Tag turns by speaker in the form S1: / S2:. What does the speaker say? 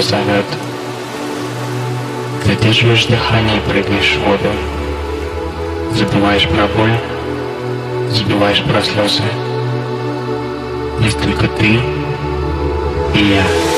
S1: Нас Ты держишь Задерживаешь дыхание и прыгаешь в воду. Забываешь про боль, забываешь про слезы. Есть только ты и я.